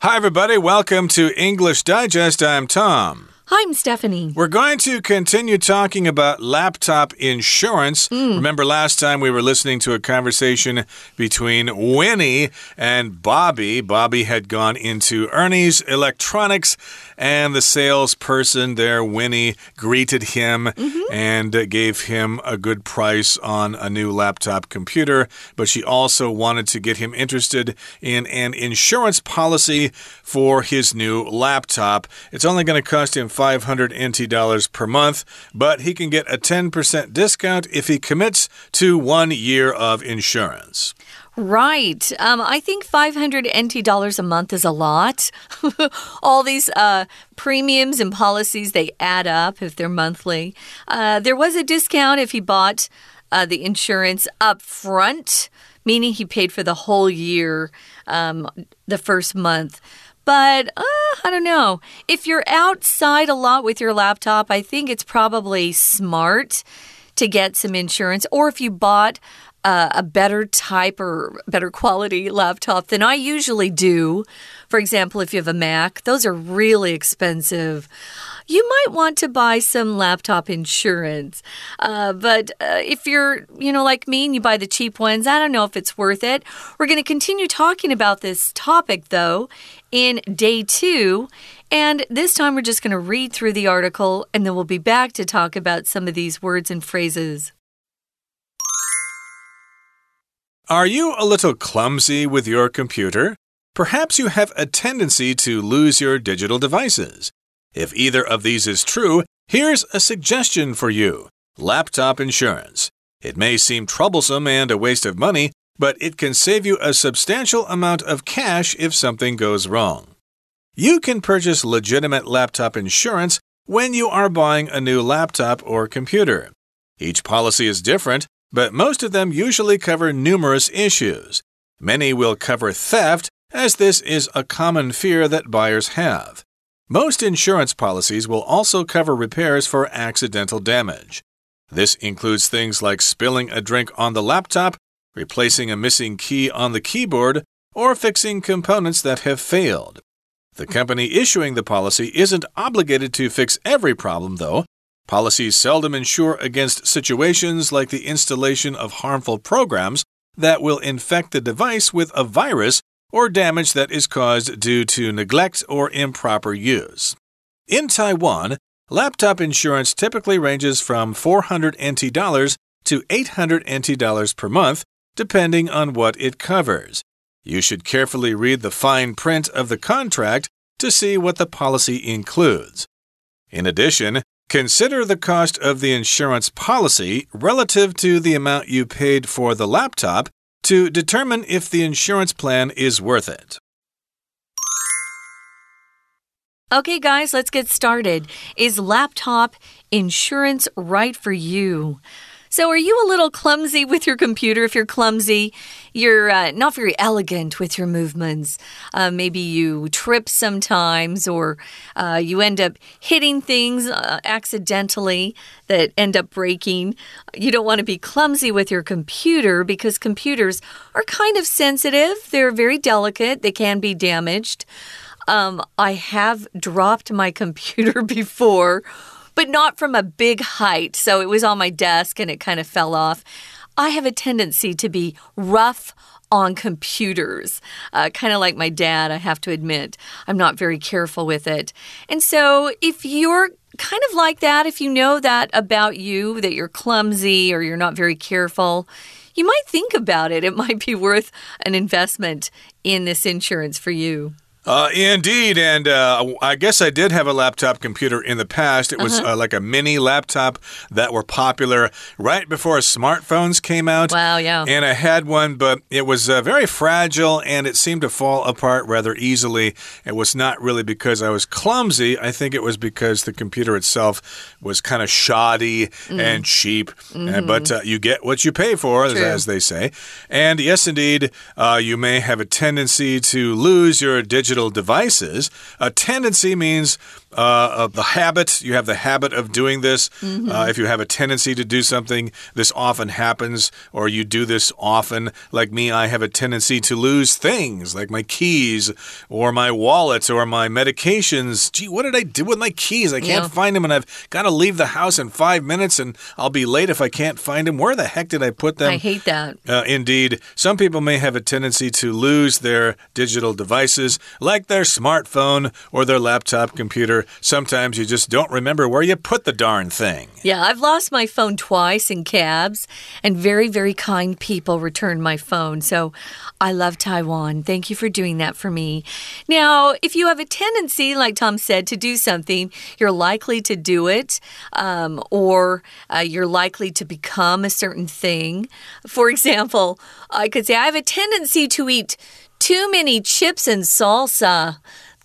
Hi, everybody. Welcome to English Digest. I'm Tom. I'm Stephanie. We're going to continue talking about laptop insurance. Mm. Remember, last time we were listening to a conversation between Winnie and Bobby. Bobby had gone into Ernie's Electronics, and the salesperson there, Winnie, greeted him mm -hmm. and gave him a good price on a new laptop computer. But she also wanted to get him interested in an insurance policy for his new laptop. It's only going to cost him 500 NT dollars per month, but he can get a 10% discount if he commits to one year of insurance. Right. Um, I think 500 NT dollars a month is a lot. All these uh, premiums and policies, they add up if they're monthly. Uh, there was a discount if he bought uh, the insurance up front, meaning he paid for the whole year um, the first month. But uh, I don't know. If you're outside a lot with your laptop, I think it's probably smart to get some insurance. Or if you bought uh, a better type or better quality laptop than I usually do, for example, if you have a Mac, those are really expensive you might want to buy some laptop insurance. Uh, but uh, if you're, you know, like me and you buy the cheap ones, I don't know if it's worth it. We're going to continue talking about this topic, though, in day two. And this time we're just going to read through the article and then we'll be back to talk about some of these words and phrases. Are you a little clumsy with your computer? Perhaps you have a tendency to lose your digital devices. If either of these is true, here's a suggestion for you laptop insurance. It may seem troublesome and a waste of money, but it can save you a substantial amount of cash if something goes wrong. You can purchase legitimate laptop insurance when you are buying a new laptop or computer. Each policy is different, but most of them usually cover numerous issues. Many will cover theft, as this is a common fear that buyers have. Most insurance policies will also cover repairs for accidental damage. This includes things like spilling a drink on the laptop, replacing a missing key on the keyboard, or fixing components that have failed. The company issuing the policy isn't obligated to fix every problem, though. Policies seldom insure against situations like the installation of harmful programs that will infect the device with a virus or damage that is caused due to neglect or improper use. In Taiwan, laptop insurance typically ranges from 400 NT dollars to 800 NT dollars per month, depending on what it covers. You should carefully read the fine print of the contract to see what the policy includes. In addition, consider the cost of the insurance policy relative to the amount you paid for the laptop to determine if the insurance plan is worth it. Okay, guys, let's get started. Is laptop insurance right for you? So, are you a little clumsy with your computer? If you're clumsy, you're uh, not very elegant with your movements. Uh, maybe you trip sometimes, or uh, you end up hitting things uh, accidentally that end up breaking. You don't want to be clumsy with your computer because computers are kind of sensitive, they're very delicate, they can be damaged. Um, I have dropped my computer before but not from a big height. So it was on my desk and it kind of fell off. I have a tendency to be rough on computers. Uh, kind of like my dad, I have to admit. I'm not very careful with it. And so if you're kind of like that, if you know that about you, that you're clumsy or you're not very careful, you might think about it. It might be worth an investment in this insurance for you. Uh, indeed, and uh, I guess I did have a laptop computer in the past. It was uh -huh. uh, like a mini laptop that were popular right before smartphones came out. Wow, yeah. And I had one, but it was uh, very fragile and it seemed to fall apart rather easily. It was not really because I was clumsy. I think it was because the computer itself was kind of shoddy mm. and cheap. Mm -hmm. but uh, you get what you pay for, as, as, they say. And yes, indeed, you may have a tendency to lose your digital digital devices. A tendency means uh, the habit. You have the habit of doing this. Mm -hmm. uh, if you have a tendency to do something, this often happens, or you do this often. Like me, I have a tendency to lose things, like my keys, or my wallet, or my medications. Gee, what did I do with my keys? I can't yeah. find them, and I've got to leave the house in five minutes, and I'll be late if I can't find them. Where the heck did I put them? I hate that. Uh, indeed. Some people may have a tendency to lose their digital devices, like their smartphone or their laptop computer sometimes you just don't remember where you put the darn thing. Yeah, I've lost my phone twice in cabs, and very, very kind people returned my phone. So I love Taiwan. Thank you for doing that for me. Now, if you have a tendency, like Tom said, to do something, you're likely to do it, um, or uh, you're likely to become a certain thing. For example, I could say, I have a tendency to eat too many chips and salsa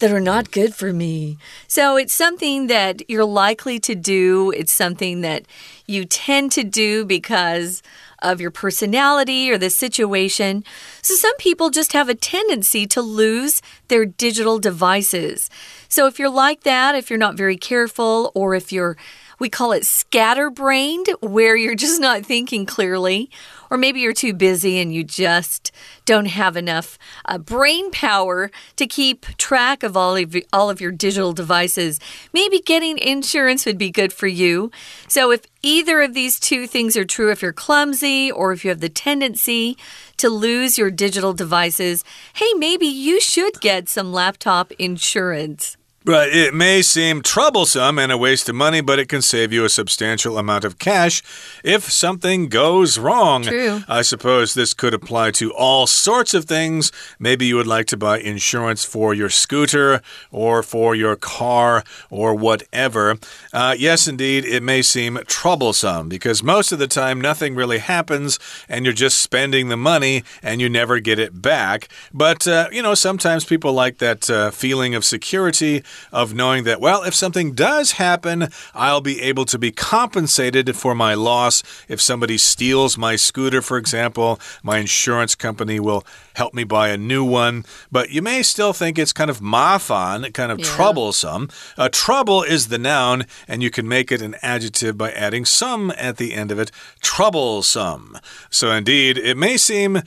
that are not good for me. So it's something that you're likely to do. It's something that you tend to do because of your personality or the situation. So some people just have a tendency to lose their digital devices. So if you're like that, if you're not very careful, or if you're we call it scatterbrained, where you're just not thinking clearly, or maybe you're too busy and you just don't have enough uh, brain power to keep track of all of, all of your digital devices. Maybe getting insurance would be good for you. So, if either of these two things are true, if you're clumsy or if you have the tendency to lose your digital devices, hey, maybe you should get some laptop insurance. But it may seem troublesome and a waste of money, but it can save you a substantial amount of cash if something goes wrong. True. I suppose this could apply to all sorts of things. Maybe you would like to buy insurance for your scooter or for your car or whatever. Uh, yes, indeed, it may seem troublesome because most of the time nothing really happens and you're just spending the money and you never get it back. But, uh, you know, sometimes people like that uh, feeling of security of knowing that, well, if something does happen, I'll be able to be compensated for my loss. If somebody steals my scooter, for example, my insurance company will help me buy a new one. But you may still think it's kind of mafan, kind of yeah. troublesome. Uh, trouble is the noun, and you can make it an adjective by adding some at the end of it. Troublesome. So, indeed, it may seem uh,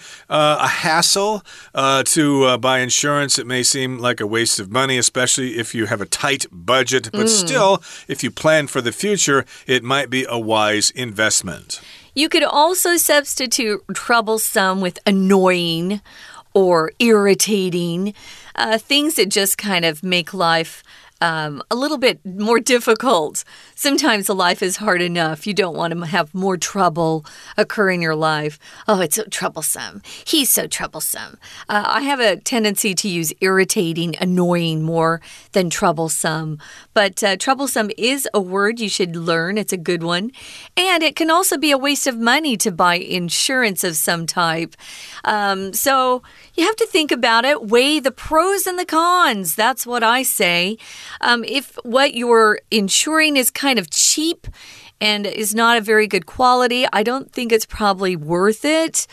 a hassle uh, to uh, buy insurance. It may seem like a waste of money, especially if you have a tight budget. But mm. still, if you plan for the future, it might be a wise investment. You could also substitute troublesome with annoying or irritating, uh, things that just kind of make life um, a little bit more difficult. Sometimes life is hard enough. You don't want to have more trouble occur in your life. Oh, it's so troublesome. He's so troublesome. Uh, I have a tendency to use irritating, annoying more than troublesome. But uh, troublesome is a word you should learn. It's a good one. And it can also be a waste of money to buy insurance of some type. Um, so you have to think about it, weigh the pros and the cons. That's what I say. Um, if what you're insuring is kind of cheap and is not a very good quality, I don't think it's probably worth it.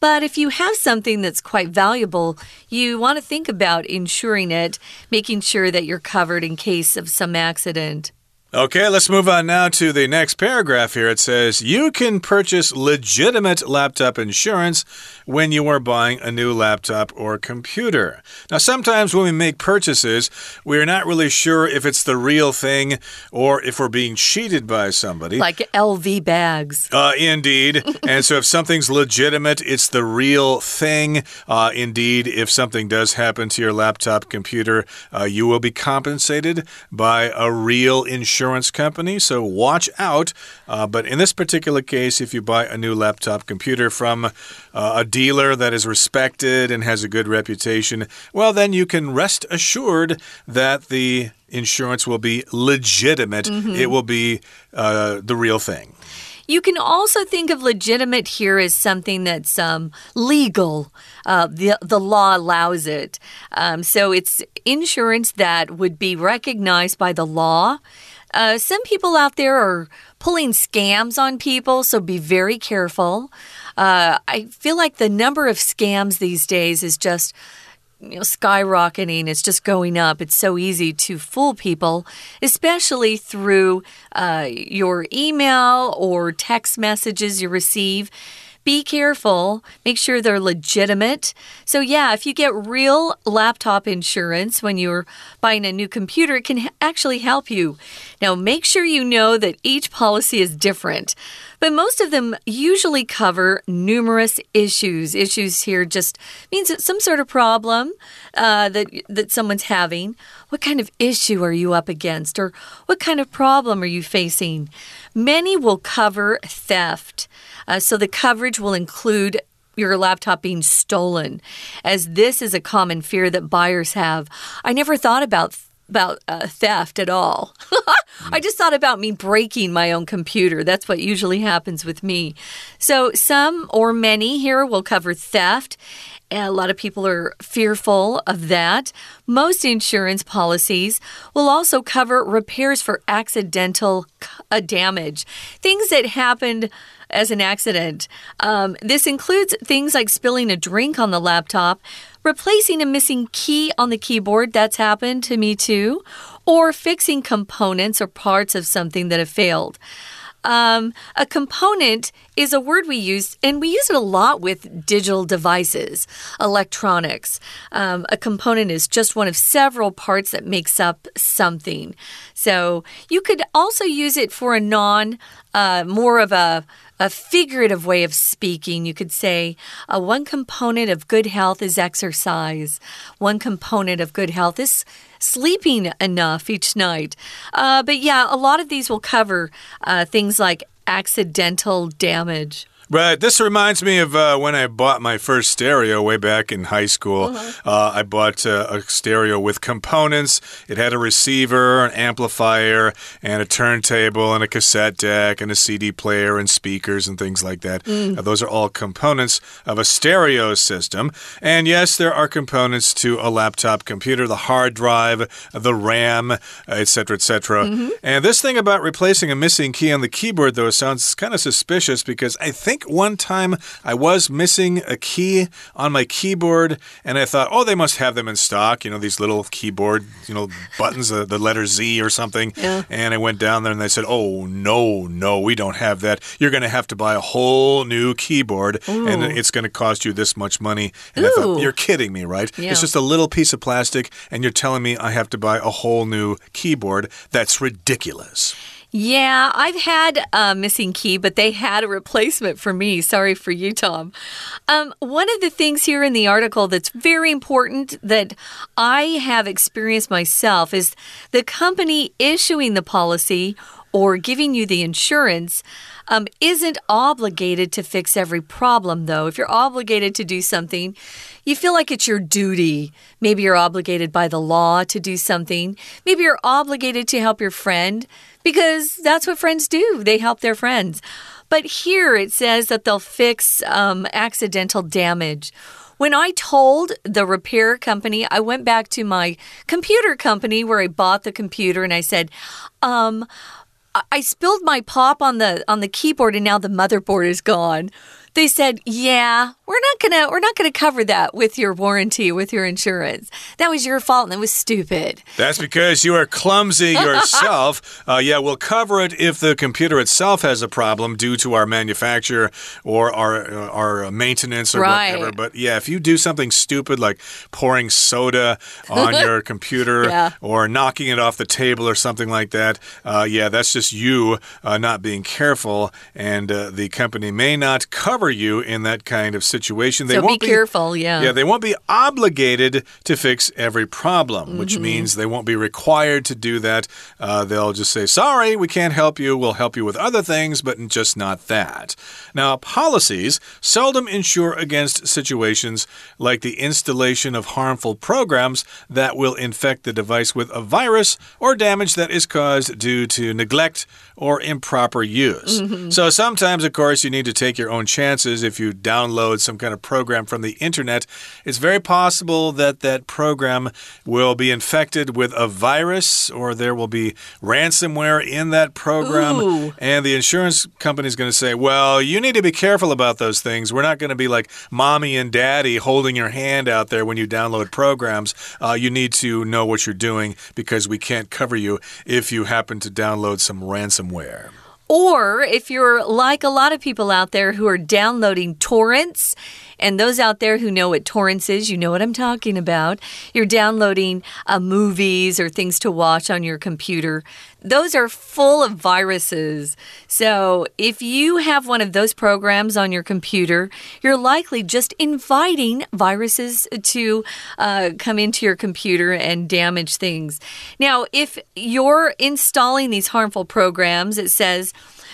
But if you have something that's quite valuable, you want to think about insuring it, making sure that you're covered in case of some accident. Okay, let's move on now to the next paragraph here. It says, You can purchase legitimate laptop insurance when you are buying a new laptop or computer. Now, sometimes when we make purchases, we are not really sure if it's the real thing or if we're being cheated by somebody. Like LV bags. Uh, indeed. and so if something's legitimate, it's the real thing. Uh, indeed, if something does happen to your laptop computer, uh, you will be compensated by a real insurance insurance company, so watch out. Uh, but in this particular case, if you buy a new laptop computer from uh, a dealer that is respected and has a good reputation, well, then you can rest assured that the insurance will be legitimate. Mm -hmm. It will be uh, the real thing. You can also think of legitimate here as something that's um, legal. Uh, the, the law allows it. Um, so it's insurance that would be recognized by the law uh, some people out there are pulling scams on people, so be very careful. Uh, I feel like the number of scams these days is just you know, skyrocketing. It's just going up. It's so easy to fool people, especially through uh, your email or text messages you receive. Be careful. Make sure they're legitimate. So, yeah, if you get real laptop insurance when you're buying a new computer, it can actually help you. Now, make sure you know that each policy is different. But most of them usually cover numerous issues. Issues here just means it's some sort of problem uh, that that someone's having. What kind of issue are you up against, or what kind of problem are you facing? Many will cover theft. Uh, so the coverage will include your laptop being stolen, as this is a common fear that buyers have. I never thought about about uh, theft at all. I just thought about me breaking my own computer. That's what usually happens with me. So, some or many here will cover theft. A lot of people are fearful of that. Most insurance policies will also cover repairs for accidental uh, damage, things that happened as an accident. Um, this includes things like spilling a drink on the laptop, replacing a missing key on the keyboard, that's happened to me too, or fixing components or parts of something that have failed. Um, a component is a word we use, and we use it a lot with digital devices, electronics. Um, a component is just one of several parts that makes up something. So you could also use it for a non, uh, more of a a figurative way of speaking. You could say uh, one component of good health is exercise, one component of good health is sleeping enough each night. Uh, but yeah, a lot of these will cover uh, things like accidental damage. Right. This reminds me of uh, when I bought my first stereo way back in high school. Uh -huh. uh, I bought uh, a stereo with components. It had a receiver, an amplifier, and a turntable, and a cassette deck, and a CD player, and speakers, and things like that. Mm. Uh, those are all components of a stereo system. And yes, there are components to a laptop computer the hard drive, the RAM, etc., etc. Mm -hmm. And this thing about replacing a missing key on the keyboard, though, sounds kind of suspicious because I think think one time I was missing a key on my keyboard, and I thought, oh, they must have them in stock. You know, these little keyboard, you know, buttons, uh, the letter Z or something. Yeah. And I went down there and they said, oh, no, no, we don't have that. You're going to have to buy a whole new keyboard, Ooh. and it's going to cost you this much money. And Ooh. I thought, you're kidding me, right? Yeah. It's just a little piece of plastic, and you're telling me I have to buy a whole new keyboard. That's ridiculous. Yeah, I've had a missing key, but they had a replacement for me. Sorry for you, Tom. Um, one of the things here in the article that's very important that I have experienced myself is the company issuing the policy or giving you the insurance um, isn't obligated to fix every problem, though. If you're obligated to do something, you feel like it's your duty. Maybe you're obligated by the law to do something. Maybe you're obligated to help your friend because that's what friends do. They help their friends. But here it says that they'll fix um, accidental damage. When I told the repair company, I went back to my computer company where I bought the computer and I said, um, I spilled my pop on the on the keyboard and now the motherboard is gone. They said, "Yeah, we're not gonna we're not gonna cover that with your warranty with your insurance. That was your fault and it was stupid." That's because you are clumsy yourself. uh, yeah, we'll cover it if the computer itself has a problem due to our manufacturer or our uh, our maintenance or right. whatever. But yeah, if you do something stupid like pouring soda on your computer yeah. or knocking it off the table or something like that, uh, yeah, that's just you uh, not being careful, and uh, the company may not cover you in that kind of situation. They so won't be, be careful, yeah. Yeah, they won't be obligated to fix every problem, mm -hmm. which mm-hmm. means they won't be required to do that. Uh, they'll just say, sorry, we can't help you. We'll help you with other things, but just not that. Now, policies seldom insure against situations like the installation of harmful programs that will infect the device with a virus or damage that is caused due to neglect or improper use. Mm -hmm. So sometimes, of course, you need to take your own chances if you download some kind of program from the internet, it's very possible that that program will be infected with a virus or there will be ransomware in that program. Ooh. And the insurance company is going to say, well, you need to be careful about those things. We're not going to be like mommy and daddy holding your hand out there when you download programs. Uh, you need to know what you're doing because we can't cover you if you happen to download some ransomware. Or if you're like a lot of people out there who are downloading torrents, and those out there who know what torrents is, you know what I'm talking about. You're downloading uh, movies or things to watch on your computer. Those are full of viruses. So if you have one of those programs on your computer, you're likely just inviting viruses to uh, come into your computer and damage things. Now, if you're installing these harmful programs, it says,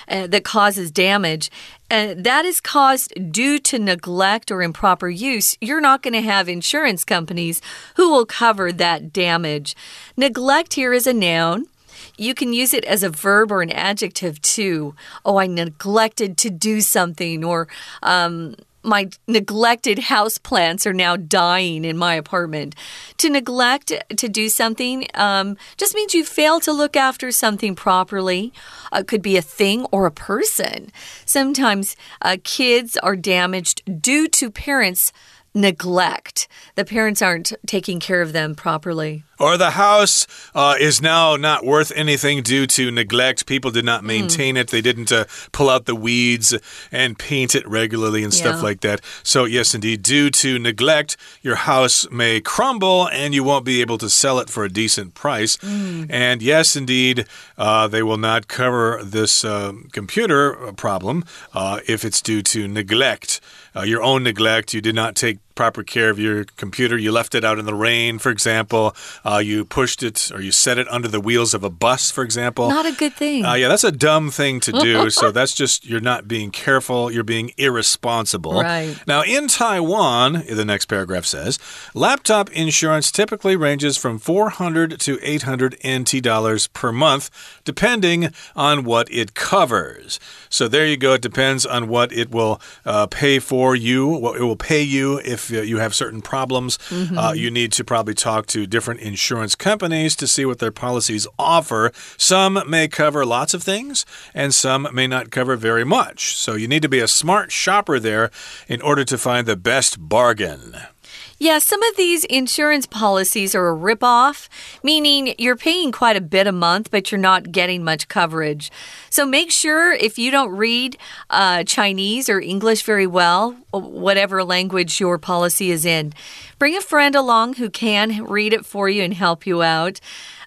uh, that causes damage, uh, that is caused due to neglect or improper use, you're not going to have insurance companies who will cover that damage. Neglect here is a noun. You can use it as a verb or an adjective too. Oh, I neglected to do something, or um, my neglected house plants are now dying in my apartment. To neglect to do something um, just means you fail to look after something properly. Uh, it could be a thing or a person. Sometimes uh, kids are damaged due to parents' neglect. The parents aren't taking care of them properly. Or the house uh, is now not worth anything due to neglect. People did not maintain mm. it. They didn't uh, pull out the weeds and paint it regularly and stuff like that. So, yes, indeed, due to neglect, your house may crumble and you won't be able to sell it for a decent price. Mm. And yes, indeed, uh, they will not cover this uh, computer problem uh, if it's due to neglect. Uh, your own neglect, you did not take proper care of your computer. You left it out in the rain, for example. Uh, you pushed it or you set it under the wheels of a bus, for example. Not a good thing. Uh, yeah, that's a dumb thing to do. so that's just, you're not being careful, you're being irresponsible. Right. Now, in Taiwan, the next paragraph says, laptop insurance typically ranges from 400 to 800 NT dollars per month, depending on what it covers. So there you go. It depends on what it will uh, pay for you, what it will pay you if uh, you have certain problems. Mm -hmm. uh, you need to probably talk to different insurance companies to see what their policies offer. Some may cover lots of things, and some may not cover very much. So you need to be a smart shopper there in order to find the best bargain. Yeah, some of these insurance policies are a ripoff, meaning you're paying quite a bit a month, but you're not getting much coverage. So make sure if you don't read uh, Chinese or English very well, whatever language your policy is in, bring a friend along who can read it for you and help you out.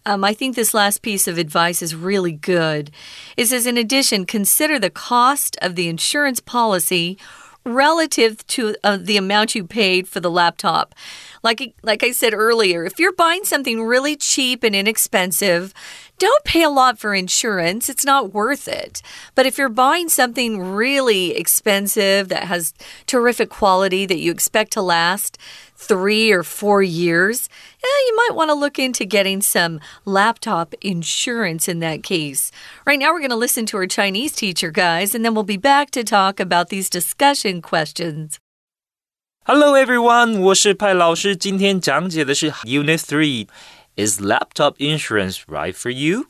Um, I think this last piece of advice is really good. It says, in addition, consider the cost of the insurance policy relative to uh, the amount you paid for the laptop. Like, like I said earlier, if you're buying something really cheap and inexpensive, don't pay a lot for insurance. It's not worth it. But if you're buying something really expensive that has terrific quality that you expect to last three or four years, yeah, you might want to look into getting some laptop insurance in that case. Right now, we're going to listen to our Chinese teacher, guys, and then we'll be back to talk about these discussion questions. Hello everyone，我是派老师。今天讲解的是 Unit Three。 Is laptop insurance right for you？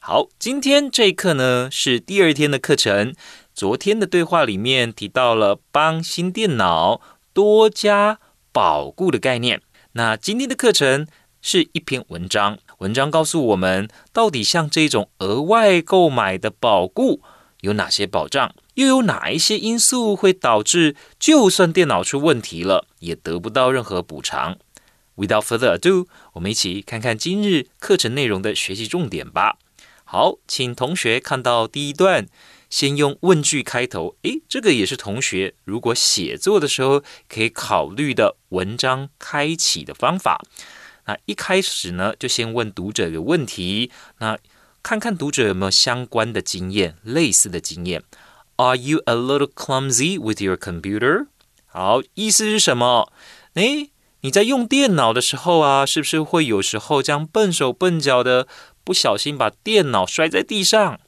好，今天这一课呢是第二天的课程。昨天的对话里面提到了帮新电脑多加保固的概念。那今天的课程是一篇文章，文章告诉我们到底像这种额外购买的保固有哪些保障。又有哪一些因素会导致，就算电脑出问题了，也得不到任何补偿？Without further ado，我们一起看看今日课程内容的学习重点吧。好，请同学看到第一段，先用问句开头。诶，这个也是同学如果写作的时候可以考虑的文章开启的方法。那一开始呢，就先问读者一个问题，那看看读者有没有相关的经验、类似的经验。Are you a little clumsy with your computer？好，意思是什么？诶，你在用电脑的时候啊，是不是会有时候这样笨手笨脚的，不小心把电脑摔在地上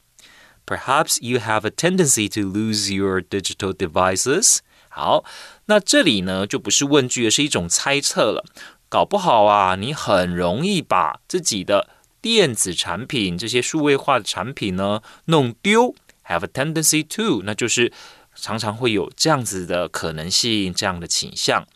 ？Perhaps you have a tendency to lose your digital devices. 好，那这里呢就不是问句，而是一种猜测了。搞不好啊，你很容易把自己的电子产品这些数位化的产品呢弄丢。Have a tendency to，那就是常常会有这样子的可能性，这样的倾向。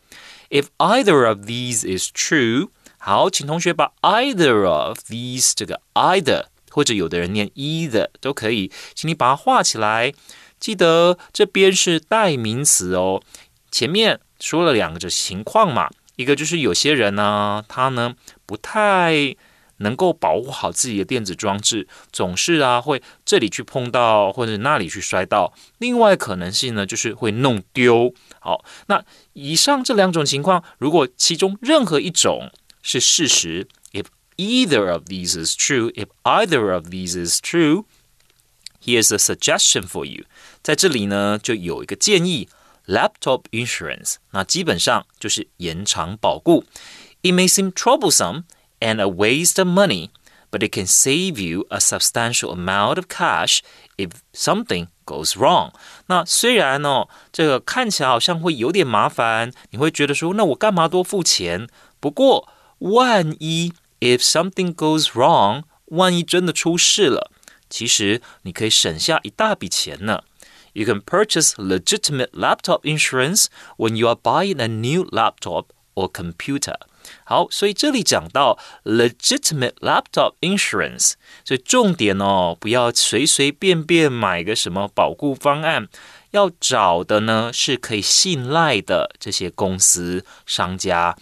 If either of these is true，好，请同学把 either of these 这个 either 或者有的人念 either 都可以，请你把它画起来。记得这边是代名词哦。前面说了两个这情况嘛，一个就是有些人呢，他呢不太。能够保护好自己的电子装置，总是啊会这里去碰到，或者那里去摔到。另外可能性呢，就是会弄丢。好，那以上这两种情况，如果其中任何一种是事实，if either of these is true，if either of these is true，here's a suggestion for you。在这里呢，就有一个建议：laptop insurance。那基本上就是延长保固。It may seem troublesome。and a waste of money, but it can save you a substantial amount of cash if something goes wrong. 那虽然哦，这个看起来好像会有点麻烦，你会觉得说，那我干嘛多付钱？不过，万一 if something goes wrong，万一真的出事了，其实你可以省下一大笔钱呢。You can purchase legitimate laptop insurance when you are buying a new laptop or computer. 好，所以这里讲到 legitimate laptop insurance，所以重点哦，不要随随便便买个什么保护方案，要找的呢是可以信赖的这些公司商家，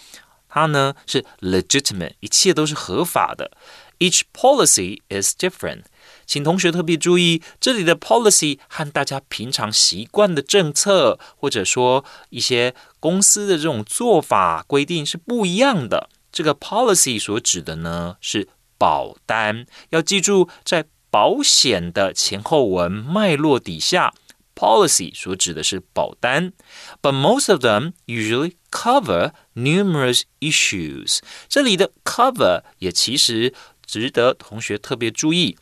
它呢是 legitimate，一切都是合法的。Each policy is different. 请同学特别注意，这里的 policy 和大家平常习惯的政策，或者说一些公司的这种做法规定是不一样的。这个 policy 所指的呢是保单，要记住，在保险的前后文脉络底下，policy 所指的是保单。But most of them usually cover numerous issues。这里的 cover 也其实值得同学特别注意。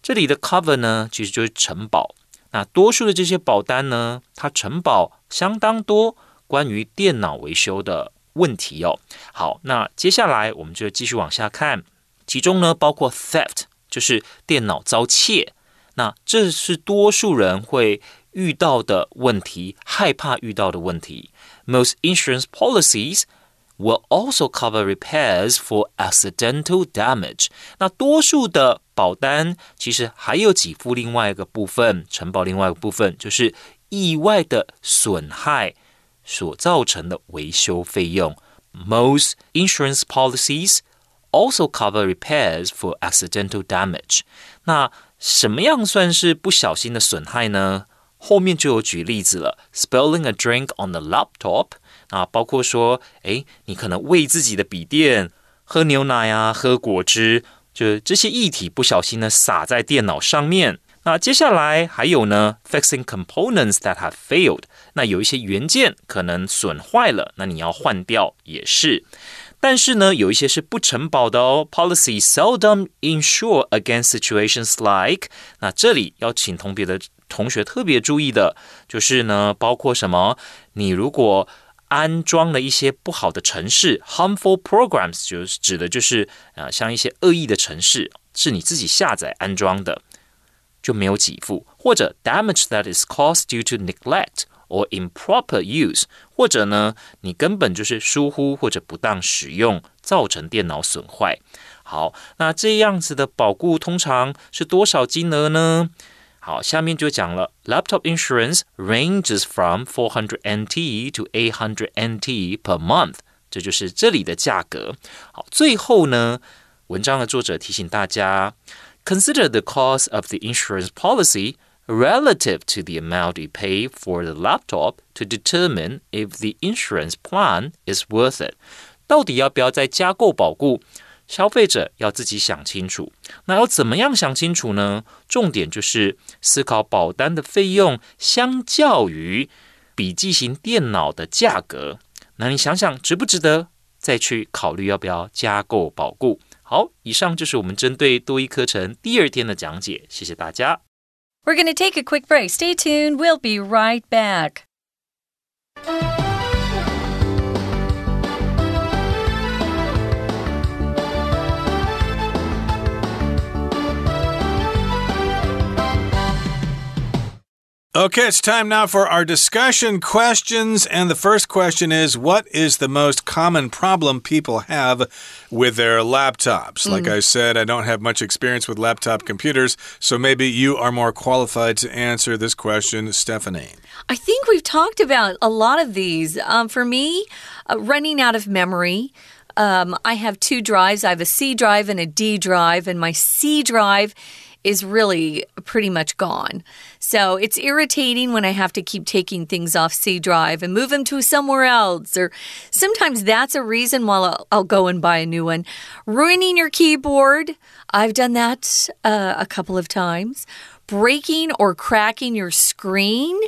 这里的 cover 呢，其实就是承保。那多数的这些保单呢，它承保相当多关于电脑维修的问题哦。好，那接下来我们就继续往下看，其中呢包括 theft，就是电脑遭窃。那这是多数人会遇到的问题，害怕遇到的问题。Most insurance policies will also cover repairs for accidental damage。那多数的保单其实还有给付另外一个部分，承保另外一个部分就是意外的损害所造成的维修费用。Most insurance policies also cover repairs for accidental damage。那什么样算是不小心的损害呢？后面就有举例子了，spilling a drink on the laptop。啊，包括说，哎，你可能喂自己的笔电喝牛奶啊，喝果汁，就这些液体不小心呢洒在电脑上面。那接下来还有呢，fixing components that have failed。那有一些元件可能损坏了，那你要换掉也是。但是呢，有一些是不承保的哦。Policy seldom insure against situations like。那这里要请同别的同学特别注意的，就是呢，包括什么？你如果安装了一些不好的城市，harmful programs 就是指的就是啊，像一些恶意的城市是你自己下载安装的，就没有给付；或者 damage that is caused due to neglect or improper use，或者呢，你根本就是疏忽或者不当使用造成电脑损坏。好，那这样子的保固通常是多少金额呢？好，下面就讲了，laptop insurance ranges from four hundred NT to eight hundred NT per month，这就是这里的价格。好，最后呢，文章的作者提醒大家 ，consider the cost of the insurance policy relative to the amount you pay for the laptop to determine if the insurance plan is worth it。到底要不要再加购保固？消费者要自己想清楚，那要怎么样想清楚呢？重点就是思考保单的费用相较于笔记型电脑的价格，那你想想值不值得 再去考虑要不要加购保固？好，以上就是我们针对多一课程第二天的讲解，谢谢大家。We're going to take a quick break. Stay tuned. We'll be right back. Okay, it's time now for our discussion questions. And the first question is What is the most common problem people have with their laptops? Mm. Like I said, I don't have much experience with laptop computers, so maybe you are more qualified to answer this question, Stephanie. I think we've talked about a lot of these. Um, for me, uh, running out of memory. Um, I have two drives. I have a C drive and a D drive, and my C drive is really pretty much gone. So it's irritating when I have to keep taking things off C drive and move them to somewhere else. Or sometimes that's a reason why I'll, I'll go and buy a new one. Ruining your keyboard. I've done that uh, a couple of times breaking or cracking your screen.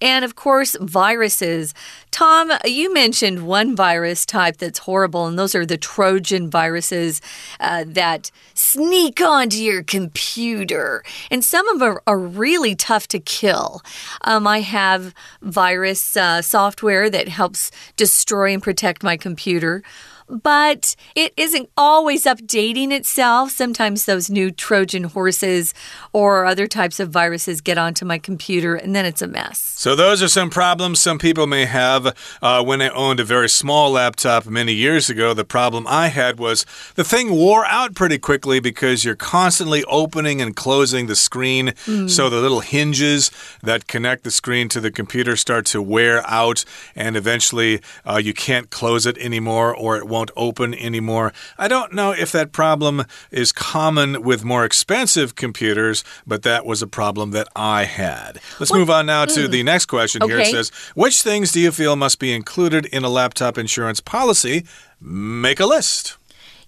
And of course, viruses. Tom, you mentioned one virus type that's horrible, and those are the Trojan viruses uh, that sneak onto your computer. And some of them are, really tough to kill. Um, I have virus uh, software that helps destroy and protect my computer but it isn't always updating itself. Sometimes those new Trojan horses or other types of viruses get onto my computer, and then it's a mess. So, those are some problems some people may have. Uh, when I owned a very small laptop many years ago, the problem I had was the thing wore out pretty quickly because you're constantly opening and closing the screen. Mm. So, the little hinges that connect the screen to the computer start to wear out, and eventually uh, you can't close it anymore or it won't won't open anymore. I don't know if that problem is common with more expensive computers, but that was a problem that I had. Let's move on now to mm. the next question okay. here. It says, Which things do you feel must be included in a laptop insurance policy? Make a list.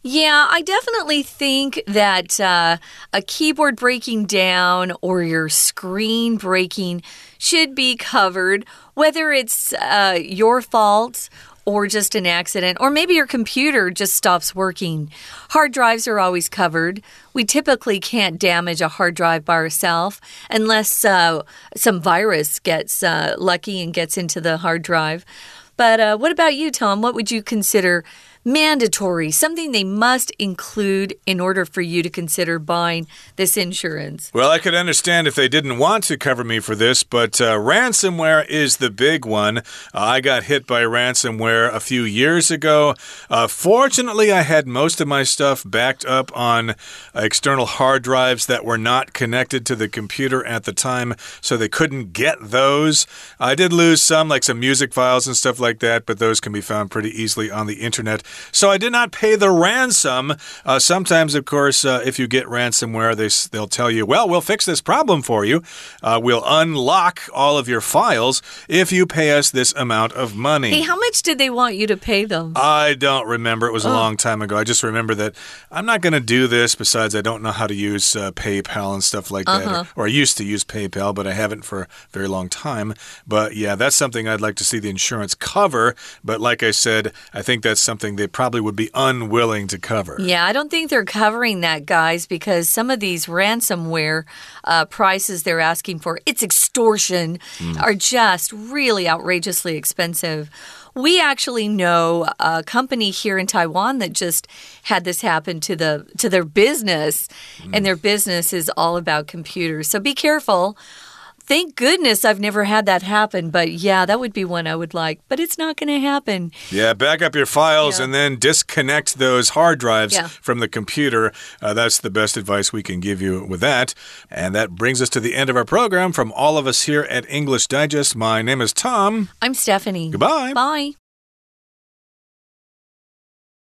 Yeah, I definitely think that uh, a keyboard breaking down or your screen breaking should be covered, whether it's uh, your fault or just an accident, or maybe your computer just stops working. Hard drives are always covered. We typically can't damage a hard drive by ourselves unless uh, some virus gets uh, lucky and gets into the hard drive. But uh, what about you, Tom? What would you consider mandatory, something they must include in order for you to consider buying this insurance. Well, I could understand if they didn't want to cover me for this, but uh, ransomware is the big one. Uh, I got hit by ransomware a few years ago. Uh, fortunately, I had most of my stuff backed up on external hard drives that were not connected to the computer at the time, so they couldn't get those. I did lose some, like some music files and stuff like that, but those can be found pretty easily on the internet. So I did not pay the ransom. Uh, sometimes, of course, uh, if you get ransomware, they, they'll tell you, well, we'll fix this problem for you. Uh, we'll unlock all of your files if you pay us this amount of money. Hey, how much did they want you to pay them? I don't remember. It was a oh. long time ago. I just remember that I'm not going to do this. Besides, I don't know how to use uh, PayPal and stuff like -huh. that. Or, uh-huh. or I used to use PayPal, but I haven't for a very long time. But yeah, that's something I'd like to see the insurance cover. But like I said, I think that's something they probably would be unwilling to cover. Yeah, I don't think they're covering that, guys, because some of these ransomware uh, prices they're asking for, it's extortion, mm. are just really outrageously expensive. We actually know a company here in Taiwan that just had this happen to the to their business, mm. and their business is all about computers. So be careful thank goodness I've never had that happen. But yeah, that would be one I would like. But it's not going to happen. Yeah, back up your files yeah. and then disconnect those hard drives yeah. from the computer. Uh, that's the best advice we can give you with that. And that brings us to the end of our program. From all of us here at English Digest, my name is Tom. I'm Stephanie. Goodbye. Bye.